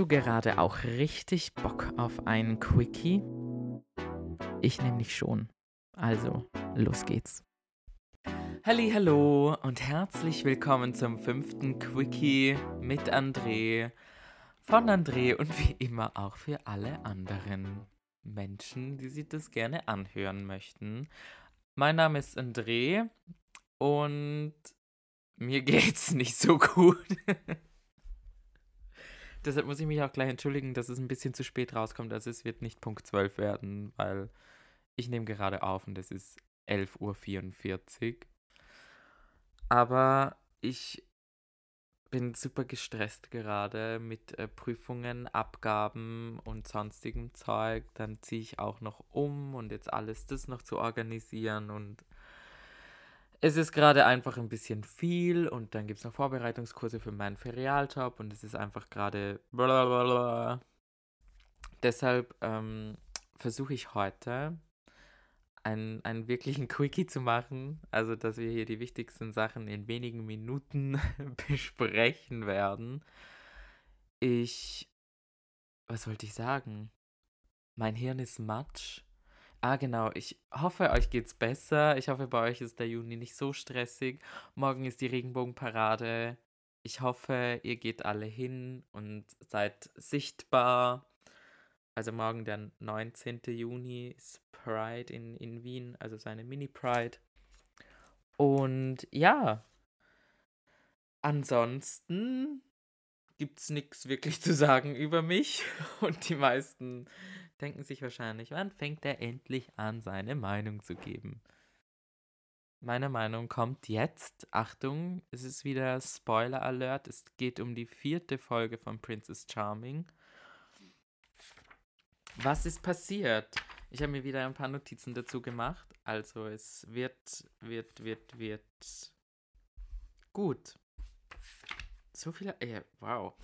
du gerade auch richtig Bock auf einen Quickie? Ich nämlich schon. Also, los geht's. Halli, hallo und herzlich willkommen zum fünften Quickie mit André. Von André und wie immer auch für alle anderen Menschen, die sich das gerne anhören möchten. Mein Name ist André und mir geht's nicht so gut. Deshalb muss ich mich auch gleich entschuldigen, dass es ein bisschen zu spät rauskommt. Also es wird nicht Punkt 12 werden, weil ich nehme gerade auf und es ist 11.44 Uhr. Aber ich bin super gestresst gerade mit äh, Prüfungen, Abgaben und sonstigem Zeug. Dann ziehe ich auch noch um und jetzt alles das noch zu organisieren und es ist gerade einfach ein bisschen viel und dann gibt es noch Vorbereitungskurse für meinen Ferialjob und es ist einfach gerade. Deshalb ähm, versuche ich heute einen, einen wirklichen Quickie zu machen, also dass wir hier die wichtigsten Sachen in wenigen Minuten besprechen werden. Ich, was wollte ich sagen? Mein Hirn ist matsch. Ah, genau. Ich hoffe, euch geht's besser. Ich hoffe, bei euch ist der Juni nicht so stressig. Morgen ist die Regenbogenparade. Ich hoffe, ihr geht alle hin und seid sichtbar. Also morgen, der 19. Juni, ist Pride in, in Wien, also seine Mini-Pride. Und ja, ansonsten gibt es nichts wirklich zu sagen über mich. Und die meisten denken sich wahrscheinlich, wann fängt er endlich an, seine Meinung zu geben? Meine Meinung kommt jetzt. Achtung, es ist wieder Spoiler Alert. Es geht um die vierte Folge von Princess Charming. Was ist passiert? Ich habe mir wieder ein paar Notizen dazu gemacht. Also es wird, wird, wird, wird gut. So viele. Ja, wow.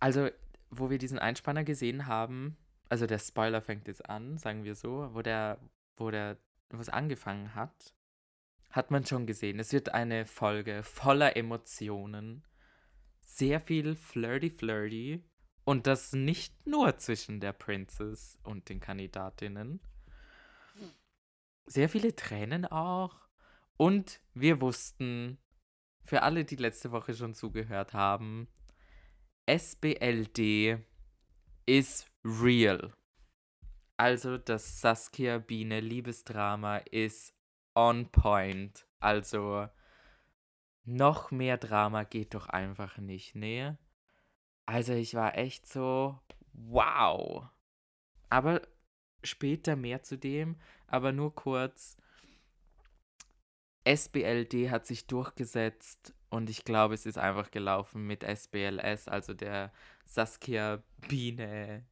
Also, wo wir diesen Einspanner gesehen haben, also der Spoiler fängt jetzt an, sagen wir so, wo der, wo der was angefangen hat, hat man schon gesehen. Es wird eine Folge voller Emotionen, sehr viel flirty flirty und das nicht nur zwischen der Princess und den Kandidatinnen. Sehr viele Tränen auch. Und wir wussten, für alle, die letzte Woche schon zugehört haben, SBLD ist real. Also das Saskia Biene Liebesdrama ist on point. Also noch mehr Drama geht doch einfach nicht, ne? Also ich war echt so, wow. Aber später mehr zu dem, aber nur kurz. SBLD hat sich durchgesetzt und ich glaube, es ist einfach gelaufen mit SBLS, also der Saskia Biene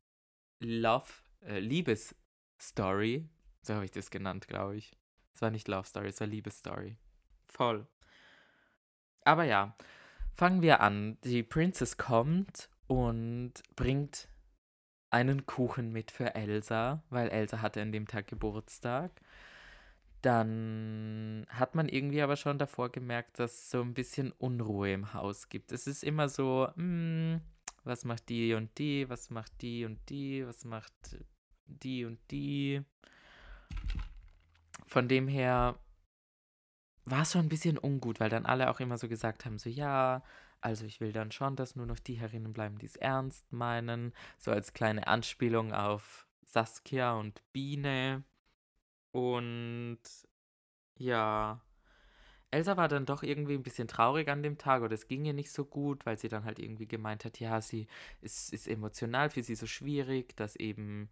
Love, äh, Liebesstory. So habe ich das genannt, glaube ich. Es war nicht Love Story, es war Liebesstory. Voll. Aber ja, fangen wir an. Die Princess kommt und bringt einen Kuchen mit für Elsa, weil Elsa hatte an dem Tag Geburtstag. Dann hat man irgendwie aber schon davor gemerkt, dass es so ein bisschen Unruhe im Haus gibt. Es ist immer so, hm, was macht die und die, was macht die und die, was macht die und die. Von dem her war es schon ein bisschen ungut, weil dann alle auch immer so gesagt haben, so ja, also ich will dann schon, dass nur noch die herinnen bleiben, die es ernst meinen, so als kleine Anspielung auf Saskia und Biene. Und ja, Elsa war dann doch irgendwie ein bisschen traurig an dem Tag oder es ging ihr nicht so gut, weil sie dann halt irgendwie gemeint hat, ja, sie ist, ist emotional für sie so schwierig, dass eben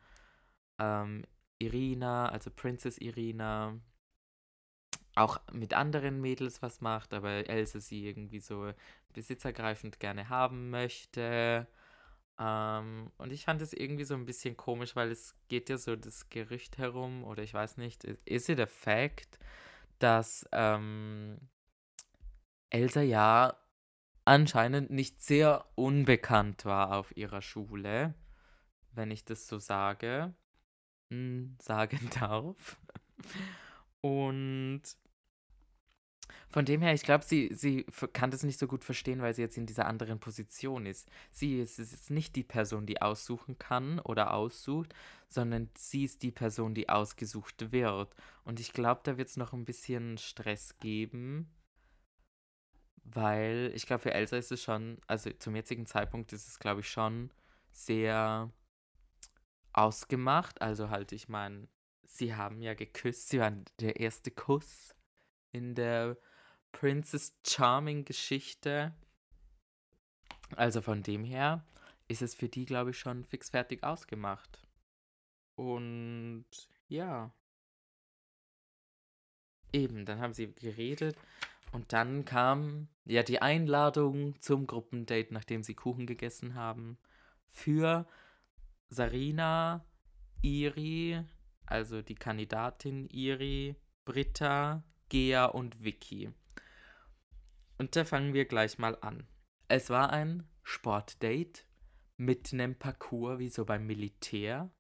ähm, Irina, also Princess Irina, auch mit anderen Mädels was macht, aber Elsa sie irgendwie so besitzergreifend gerne haben möchte. Ähm, und ich fand es irgendwie so ein bisschen komisch, weil es geht ja so das Gerücht herum, oder ich weiß nicht, ist it a fact, dass ähm, Elsa ja anscheinend nicht sehr unbekannt war auf ihrer Schule, wenn ich das so sage, hm, sagen darf. Und Von dem her, ich glaube, sie, sie kann das nicht so gut verstehen, weil sie jetzt in dieser anderen Position ist. Sie ist, ist jetzt nicht die Person, die aussuchen kann oder aussucht, sondern sie ist die Person, die ausgesucht wird. Und ich glaube, da wird es noch ein bisschen Stress geben, weil ich glaube, für Elsa ist es schon, also zum jetzigen Zeitpunkt ist es, glaube ich, schon sehr ausgemacht. Also halt, ich meine, sie haben ja geküsst, sie waren der erste Kuss in der Princess Charming Geschichte. Also von dem her ist es für die, glaube ich, schon fix fertig ausgemacht. Und ja. Eben, dann haben sie geredet und dann kam ja die Einladung zum Gruppendate, nachdem sie Kuchen gegessen haben, für Sarina, Iri, also die Kandidatin Iri, Britta, Gea und Vicky. Und da fangen wir gleich mal an. Es war ein Sportdate mit einem Parcours wie so beim Militär.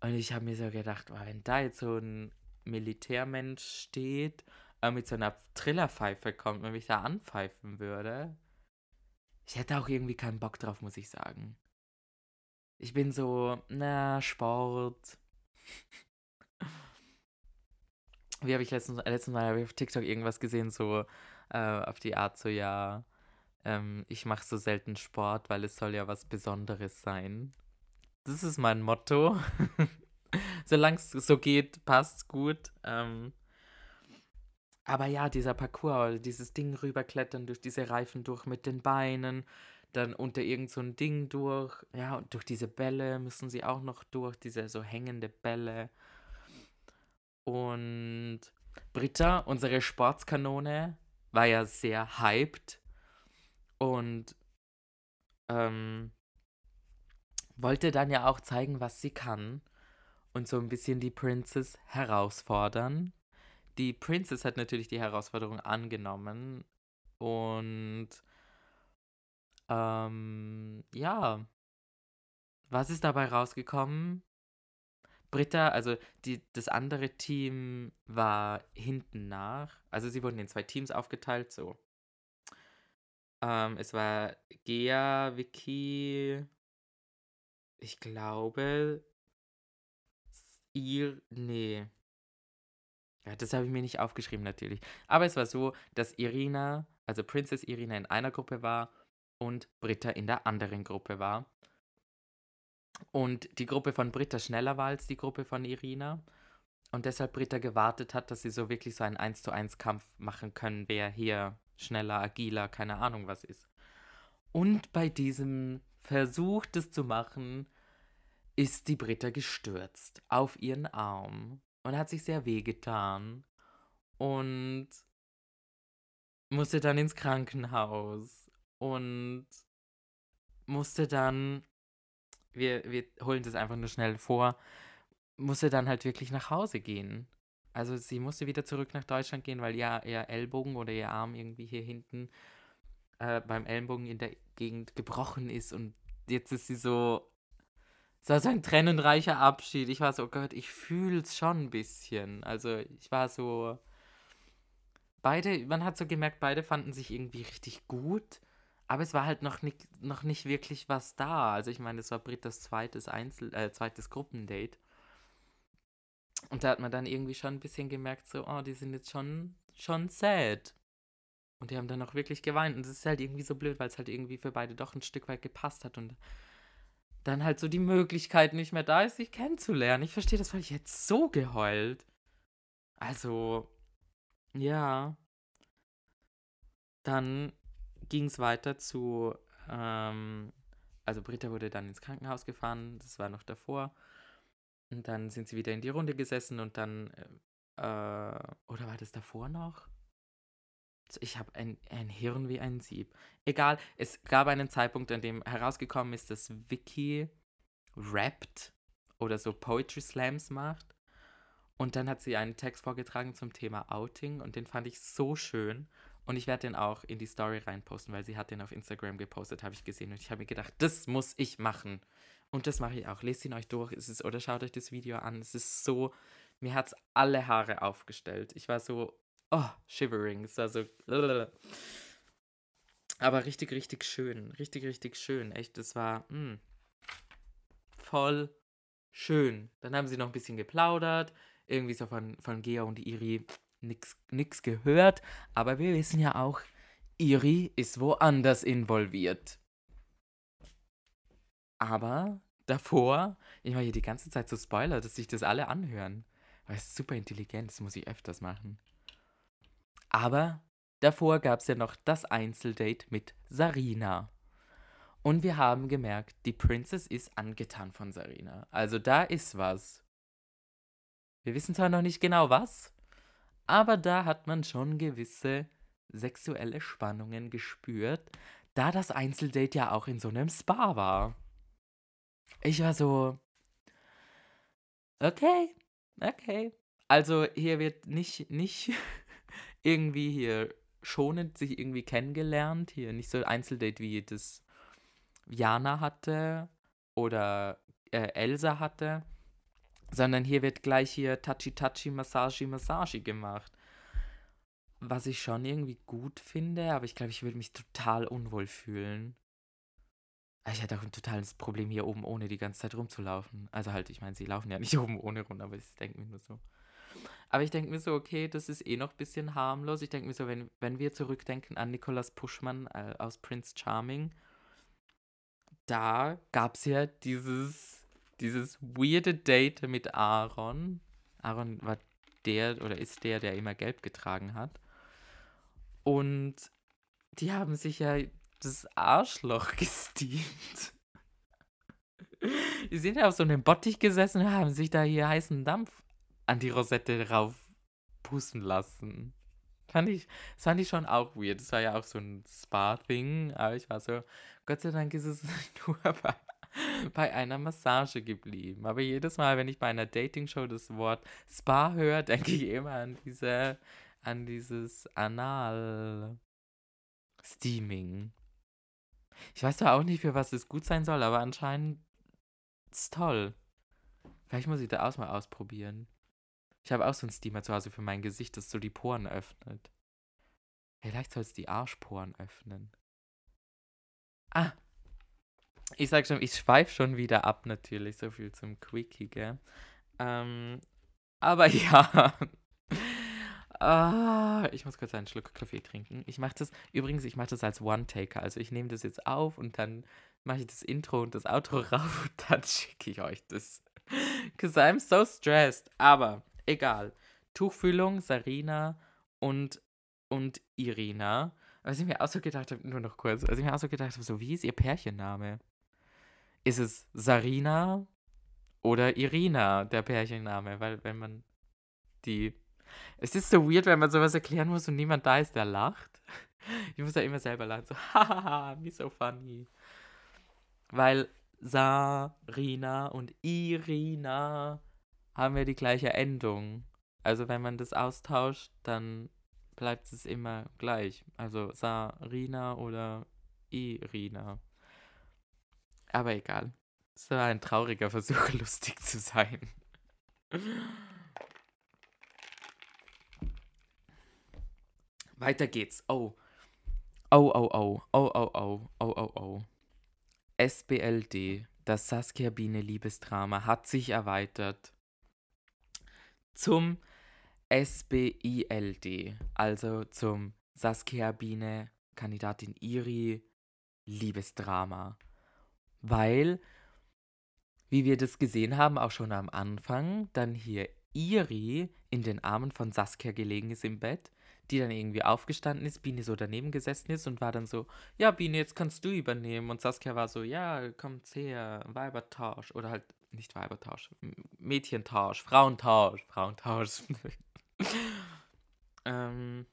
Und ich habe mir so gedacht, oh, wenn da jetzt so ein Militärmensch steht, äh, mit so einer Trillerpfeife kommt und mich da anpfeifen würde, ich hätte auch irgendwie keinen Bock drauf, muss ich sagen. Ich bin so, na, Sport. Wie habe ich letztens, äh, letztens Mal auf TikTok irgendwas gesehen, so äh, auf die Art, so ja, ähm, ich mache so selten Sport, weil es soll ja was Besonderes sein. Das ist mein Motto. Solange es so geht, passt's gut. Ähm, aber ja, dieser Parcours, dieses Ding rüberklettern, durch diese Reifen durch mit den Beinen, dann unter irgend so ein Ding durch, ja, und durch diese Bälle müssen sie auch noch durch, diese so hängende Bälle. Und Britta, unsere Sportskanone, war ja sehr hyped und ähm, wollte dann ja auch zeigen, was sie kann und so ein bisschen die Princess herausfordern. Die Princess hat natürlich die Herausforderung angenommen und ähm, ja, was ist dabei rausgekommen? Britta, also die, das andere Team war hinten nach. Also sie wurden in zwei Teams aufgeteilt, so. Ähm, es war Gea, Vicky, ich glaube, ihr, nee. Ja, das habe ich mir nicht aufgeschrieben natürlich. Aber es war so, dass Irina, also Princess Irina in einer Gruppe war und Britta in der anderen Gruppe war. Und die Gruppe von Britta schneller war als die Gruppe von Irina. Und deshalb Britta gewartet hat, dass sie so wirklich so einen 1 zu 1 Kampf machen können, wer hier schneller, agiler, keine Ahnung was ist. Und bei diesem Versuch, das zu machen, ist die Britta gestürzt auf ihren Arm und hat sich sehr wehgetan und musste dann ins Krankenhaus und musste dann, wir, wir holen das einfach nur schnell vor, musste dann halt wirklich nach Hause gehen. Also sie musste wieder zurück nach Deutschland gehen, weil ja ihr Ellbogen oder ihr Arm irgendwie hier hinten äh, beim Ellenbogen in der Gegend gebrochen ist und jetzt ist sie so. Es war so ein tränenreicher Abschied. Ich war so, oh Gott, ich fühl's schon ein bisschen. Also ich war so. Beide, man hat so gemerkt, beide fanden sich irgendwie richtig gut. Aber es war halt noch nicht, noch nicht wirklich was da. Also ich meine, es war Britas zweites Einzel, äh, zweites Gruppendate. Und da hat man dann irgendwie schon ein bisschen gemerkt, so, oh, die sind jetzt schon, schon sad. Und die haben dann auch wirklich geweint. Und das ist halt irgendwie so blöd, weil es halt irgendwie für beide doch ein Stück weit gepasst hat. Und dann halt so die Möglichkeit nicht mehr da ist, sich kennenzulernen. Ich verstehe das, weil ich jetzt so geheult. Also, ja. Dann ging es weiter zu, ähm, also Britta wurde dann ins Krankenhaus gefahren, das war noch davor. Und dann sind sie wieder in die Runde gesessen und dann, äh, oder war das davor noch? Ich habe ein, ein Hirn wie ein Sieb. Egal, es gab einen Zeitpunkt, an dem herausgekommen ist, dass Vicky rappt oder so Poetry Slams macht. Und dann hat sie einen Text vorgetragen zum Thema Outing und den fand ich so schön. Und ich werde den auch in die Story reinposten, weil sie hat den auf Instagram gepostet, habe ich gesehen. Und ich habe mir gedacht, das muss ich machen. Und das mache ich auch. Lest ihn euch durch es ist, oder schaut euch das Video an. Es ist so, mir hat es alle Haare aufgestellt. Ich war so, oh, shivering. Es war so. Aber richtig, richtig schön. Richtig, richtig schön. Echt, es war mh, hm, voll schön. Dann haben sie noch ein bisschen geplaudert. Irgendwie so von, von Gea und Iri nichts gehört. Aber wir wissen ja auch, Iri ist woanders involviert. Aber davor, ich mache hier die ganze Zeit so Spoiler, dass sich das alle anhören. Weil es ist super intelligent, das muss ich öfters machen. Aber davor gab es ja noch das Einzeldate mit Sarina. Und wir haben gemerkt, die Princess ist angetan von Sarina. Also da ist was. Wir wissen zwar noch nicht genau was, aber da hat man schon gewisse sexuelle Spannungen gespürt, da das Einzeldate ja auch in so einem Spa war. Ich war so, okay, okay. Also hier wird nicht, nicht irgendwie hier schonend sich irgendwie kennengelernt. Hier nicht so Einzeldate wie das Jana hatte oder äh, Elsa hatte, sondern hier wird gleich hier Touchy Massage Massage gemacht. Was ich schon irgendwie gut finde, aber ich glaube, ich würde mich total unwohl fühlen. Ich hätte auch ein totales Problem, hier oben ohne die ganze Zeit rumzulaufen. Also halt, ich meine, sie laufen ja nicht oben ohne rum, aber ich denke mir nur so. Aber ich denke mir so, okay, das ist eh noch ein bisschen harmlos. Ich denke mir so, wenn, wenn wir zurückdenken an Nicolas Puschmann äh, aus Prince Charming, da gab es ja dieses, dieses weirde Date mit Aaron. Aaron war der oder ist der, der immer gelb getragen hat. Und die haben sich ja das Arschloch gesteamt. Die sind ja auf so einem Bottich gesessen und haben sich da hier heißen Dampf an die Rosette rauf pusten lassen. Fand ich, das fand ich schon auch weird. Das war ja auch so ein Spa-Thing, aber ich war so, Gott sei Dank ist es nur bei, bei einer Massage geblieben. Aber jedes Mal, wenn ich bei einer Dating-Show das Wort Spa höre, denke ich immer an diese, an dieses Anal-Steaming. Ich weiß zwar auch nicht, für was es gut sein soll, aber anscheinend ist toll. Vielleicht muss ich das auch mal ausprobieren. Ich habe auch so ein Steamer zu Hause für mein Gesicht, das so die Poren öffnet. Vielleicht soll es die Arschporen öffnen. Ah. Ich sag schon, ich schweife schon wieder ab, natürlich. So viel zum Quickie, gell? Ähm, aber ja. Ah, ich muss kurz einen Schluck Kaffee trinken. Ich mache das, übrigens, ich mache das als One-Taker. Also ich nehme das jetzt auf und dann mache ich das Intro und das Outro rauf und dann schicke ich euch das. Because I'm so stressed. Aber egal. Tuchfühlung, Sarina und, und Irina. Was ich mir auch so gedacht habe, nur noch kurz, also ich mir auch so gedacht habe, so, wie ist ihr Pärchenname? Ist es Sarina oder Irina, der Pärchenname? Weil, wenn man die es ist so weird, wenn man sowas erklären muss und niemand da ist, der lacht. Ich muss ja immer selber lachen. So, hahaha, wie so funny. Weil Sarina und Irina haben ja die gleiche Endung. Also wenn man das austauscht, dann bleibt es immer gleich. Also Sarina oder Irina. Aber egal. Es war ein trauriger Versuch, lustig zu sein. Weiter geht's. Oh. Oh, oh, oh. Oh, oh, oh. Oh, oh, oh. SBLD, das Saskia Biene Liebesdrama, hat sich erweitert zum SBILD, also zum Saskia Biene Kandidatin Iri Liebesdrama. Weil, wie wir das gesehen haben, auch schon am Anfang, dann hier Iri in den Armen von Saskia gelegen ist im Bett die dann irgendwie aufgestanden ist, Biene so daneben gesessen ist und war dann so, ja, Biene, jetzt kannst du übernehmen. Und Saskia war so, ja, kommt's her, Weibertausch. Oder halt, nicht Weibertausch, Mädchentausch, Frauentausch, Frauentausch. ähm,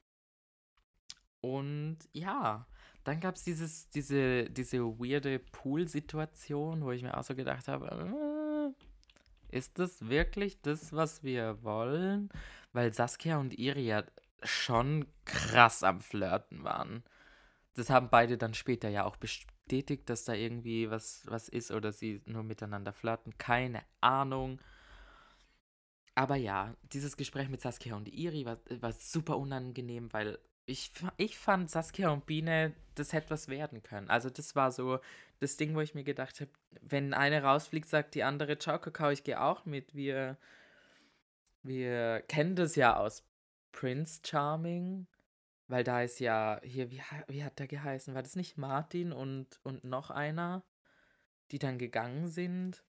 und ja, dann gab es diese, diese weirde Pool-Situation, wo ich mir auch so gedacht habe, äh, ist das wirklich das, was wir wollen? Weil Saskia und Iria schon krass am Flirten waren. Das haben beide dann später ja auch bestätigt, dass da irgendwie was, was ist oder sie nur miteinander flirten. Keine Ahnung. Aber ja, dieses Gespräch mit Saskia und Iri war, war super unangenehm, weil ich, ich fand Saskia und Biene, das hätte was werden können. Also das war so das Ding, wo ich mir gedacht habe, wenn eine rausfliegt, sagt die andere, ciao Kakao, ich gehe auch mit. Wir, wir kennen das ja aus Prince Charming, weil da ist ja, hier, wie, wie hat der geheißen? War das nicht Martin und, und noch einer, die dann gegangen sind?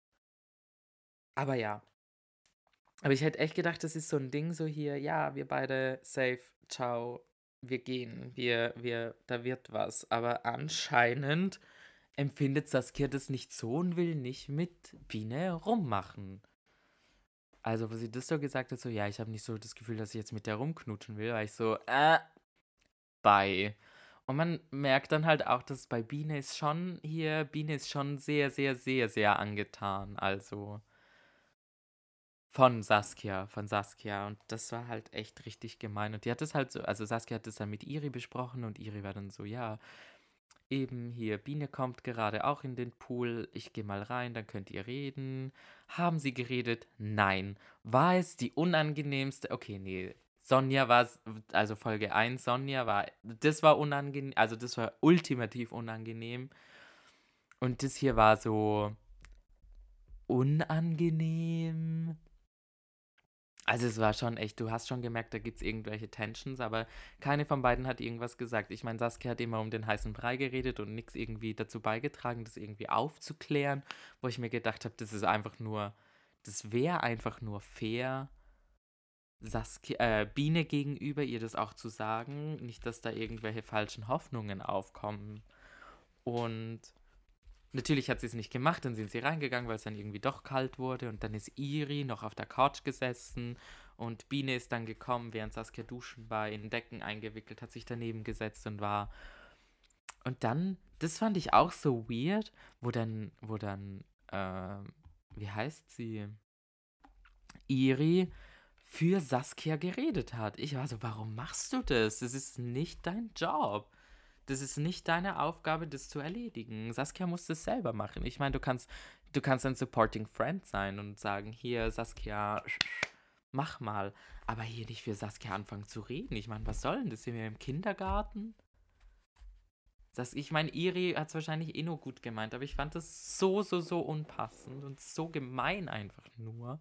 Aber ja. Aber ich hätte echt gedacht, das ist so ein Ding, so hier, ja, wir beide safe, ciao, wir gehen, wir, wir, da wird was. Aber anscheinend empfindet Saskia das nicht so und will nicht mit Biene rummachen. Also, wo sie das so gesagt hat, so, ja, ich habe nicht so das Gefühl, dass ich jetzt mit der rumknutschen will, war ich so, äh, bye. Und man merkt dann halt auch, dass bei Biene ist schon hier, Biene ist schon sehr, sehr, sehr, sehr angetan. Also von Saskia, von Saskia. Und das war halt echt richtig gemein. Und die hat es halt so, also Saskia hat es dann mit Iri besprochen und Iri war dann so, ja, eben hier, Biene kommt gerade auch in den Pool, ich gehe mal rein, dann könnt ihr reden. Haben sie geredet? Nein. War es die unangenehmste? Okay, nee. Sonja war, also Folge 1, Sonja war, das war unangenehm, also das war ultimativ unangenehm. Und das hier war so unangenehm. Also es war schon echt, du hast schon gemerkt, da gibt es irgendwelche Tensions, aber keine von beiden hat irgendwas gesagt. Ich meine, Saskia hat immer um den heißen Brei geredet und nichts irgendwie dazu beigetragen, das irgendwie aufzuklären, wo ich mir gedacht habe, das ist einfach nur, das wäre einfach nur fair, Saskia, äh, Biene gegenüber ihr das auch zu sagen, nicht, dass da irgendwelche falschen Hoffnungen aufkommen. Und Natürlich hat sie es nicht gemacht, dann sind sie reingegangen, weil es dann irgendwie doch kalt wurde und dann ist Iri noch auf der Couch gesessen und Biene ist dann gekommen, während Saskia duschen war, in Decken eingewickelt, hat sich daneben gesetzt und war. Und dann, das fand ich auch so weird, wo dann, wo dann, äh, wie heißt sie? Iri für Saskia geredet hat. Ich war so, warum machst du das? Das ist nicht dein Job. Das ist nicht deine Aufgabe, das zu erledigen. Saskia muss das selber machen. Ich meine, du kannst, du kannst ein Supporting Friend sein und sagen, hier, Saskia, mach mal. Aber hier nicht für Saskia anfangen zu reden. Ich meine, was soll denn das? Sind wir im Kindergarten? Das, ich meine, Iri hat es wahrscheinlich eh nur gut gemeint, aber ich fand das so, so, so unpassend und so gemein einfach nur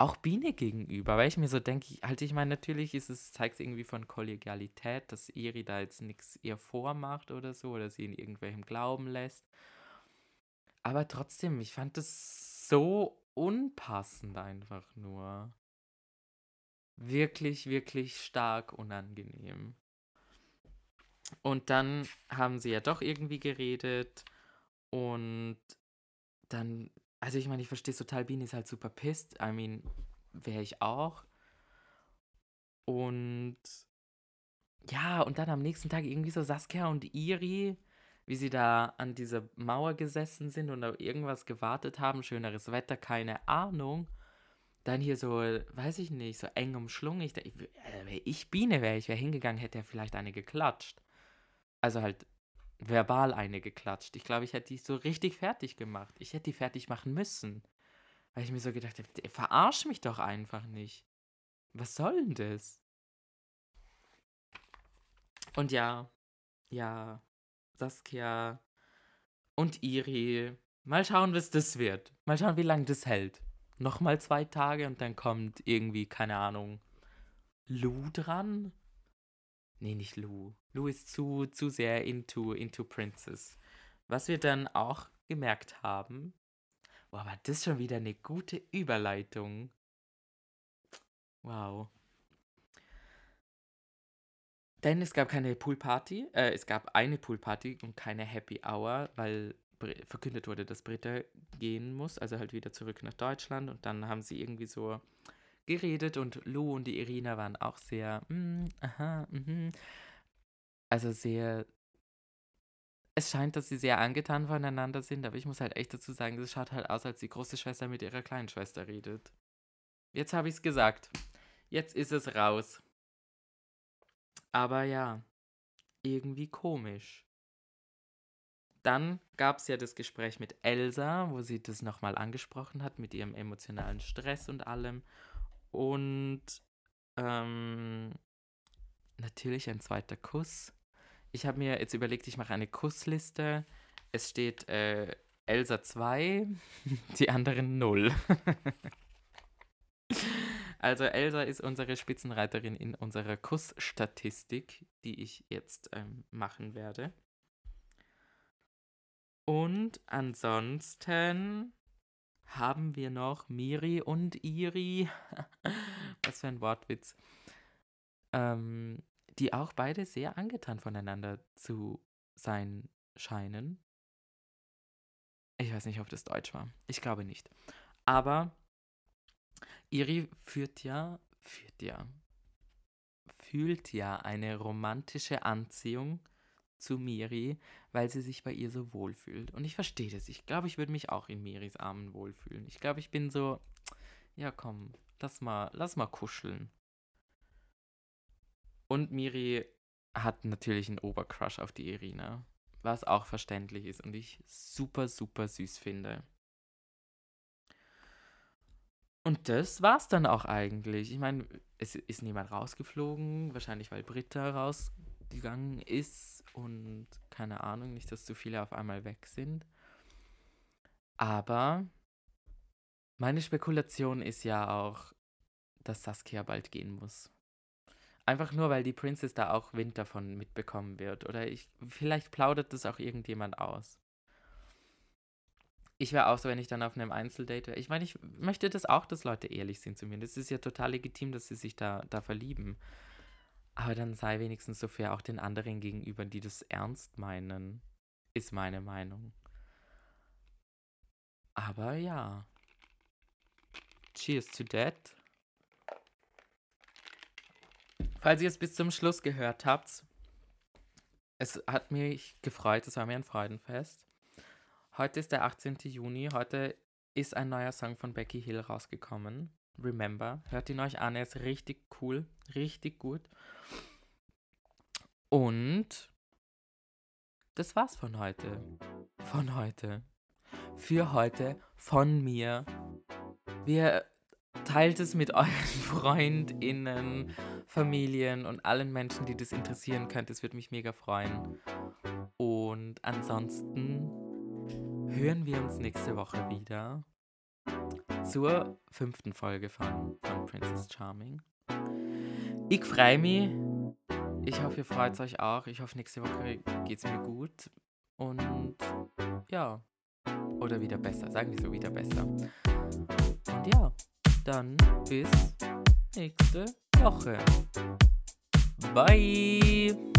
auch Biene gegenüber, weil ich mir so denke, halt, ich meine, natürlich ist es, zeigt irgendwie von Kollegialität, dass Eri da jetzt nichts ihr vormacht oder so, oder sie in irgendwelchem Glauben lässt. Aber trotzdem, ich fand das so unpassend einfach nur. Wirklich, wirklich stark unangenehm. Und dann haben sie ja doch irgendwie geredet und dann also ich meine, ich verstehe total, Bean ist halt super pissed. I mean, wäre ich auch. Und ja, und dann am nächsten Tag irgendwie so Saskia und Iri, wie sie da an dieser Mauer gesessen sind und auf irgendwas gewartet haben, schöneres Wetter, keine Ahnung. Dann hier so, weiß ich nicht, so eng umschlungen. Ich, äh, wäre ich Biene, wäre ich wäre hingegangen, hätte er vielleicht eine geklatscht. Also halt verbal eine geklatscht. Ich glaube, ich hätte die so richtig fertig gemacht. Ich hätte die fertig machen müssen. Weil ich mir so gedacht habe, verarsch mich doch einfach nicht. Was soll denn das? Und ja, ja, Saskia und Iri. Mal schauen, was das wird. Mal schauen, wie lange das hält. Nochmal zwei Tage und dann kommt irgendwie, keine Ahnung, Lou dran. Nee, nicht Lou. Lou ist zu, zu sehr into, into Princess. Was wir dann auch gemerkt haben, wow, war das schon wieder eine gute Überleitung. Wow. Denn es gab keine Poolparty, äh, es gab eine Poolparty und keine Happy Hour, weil verkündet wurde, dass Britta gehen muss, also halt wieder zurück nach Deutschland und dann haben sie irgendwie so geredet und Lou und die Irina waren auch sehr, mm, aha, mhm. Also sehr, es scheint, dass sie sehr angetan voneinander sind, aber ich muss halt echt dazu sagen, es schaut halt aus, als die große Schwester mit ihrer kleinen Schwester redet. Jetzt habe ich es gesagt. Jetzt ist es raus. Aber ja, irgendwie komisch. Dann gab es ja das Gespräch mit Elsa, wo sie das nochmal angesprochen hat, mit ihrem emotionalen Stress und allem. Und ähm, natürlich ein zweiter Kuss. Ich habe mir jetzt überlegt, ich mache eine Kussliste. Es steht äh, Elsa 2, die anderen 0. also Elsa ist unsere Spitzenreiterin in unserer Kussstatistik, die ich jetzt ähm, machen werde. Und ansonsten haben wir noch Miri und Iri. Was für ein Wortwitz. Ähm, die auch beide sehr angetan voneinander zu sein scheinen. Ich weiß nicht, ob das Deutsch war. Ich glaube nicht. Aber Iri führt ja, führt ja, fühlt ja eine romantische Anziehung zu Miri, weil sie sich bei ihr so wohl fühlt. Und ich verstehe das. Ich glaube, ich würde mich auch in Miris Armen wohlfühlen. Ich glaube, ich bin so, ja komm, lass mal, lass mal kuscheln. Und Miri hat natürlich einen Obercrush auf die Irina, was auch verständlich ist und ich super, super süß finde. Und das war's dann auch eigentlich. Ich meine, es ist niemand rausgeflogen, wahrscheinlich weil Britta rausgegangen ist und keine Ahnung, nicht, dass zu viele auf einmal weg sind. Aber meine Spekulation ist ja auch, dass Saskia bald gehen muss. Einfach nur, weil die Princess da auch Wind davon mitbekommen wird. Oder ich, vielleicht plaudert das auch irgendjemand aus. Ich wäre auch so, wenn ich dann auf einem Einzeldate wäre. Ich meine, ich möchte das auch, dass Leute ehrlich sind zu mir. Das ist ja total legitim, dass sie sich da, da verlieben. Aber dann sei wenigstens so fair auch den anderen gegenüber, die das ernst meinen, ist meine Meinung. Aber ja. Cheers to that. Falls ihr es bis zum Schluss gehört habt, es hat mich gefreut, es war mir ein Freudenfest. Heute ist der 18. Juni, heute ist ein neuer Song von Becky Hill rausgekommen. Remember, hört ihn euch an, er ist richtig cool, richtig gut. Und das war's von heute. Von heute. Für heute von mir. Wir teilt es mit euren FreundInnen, Familien und allen Menschen, die das interessieren könnte. Es würde mich mega freuen. Und ansonsten hören wir uns nächste Woche wieder zur fünften Folge von, von Princess Charming. Ich freue mich. Ich hoffe, ihr freut euch auch. Ich hoffe, nächste Woche geht es mir gut. Und ja. Oder wieder besser. Sagen wir so, wieder besser. Und ja dann bis nächste Woche. Bye!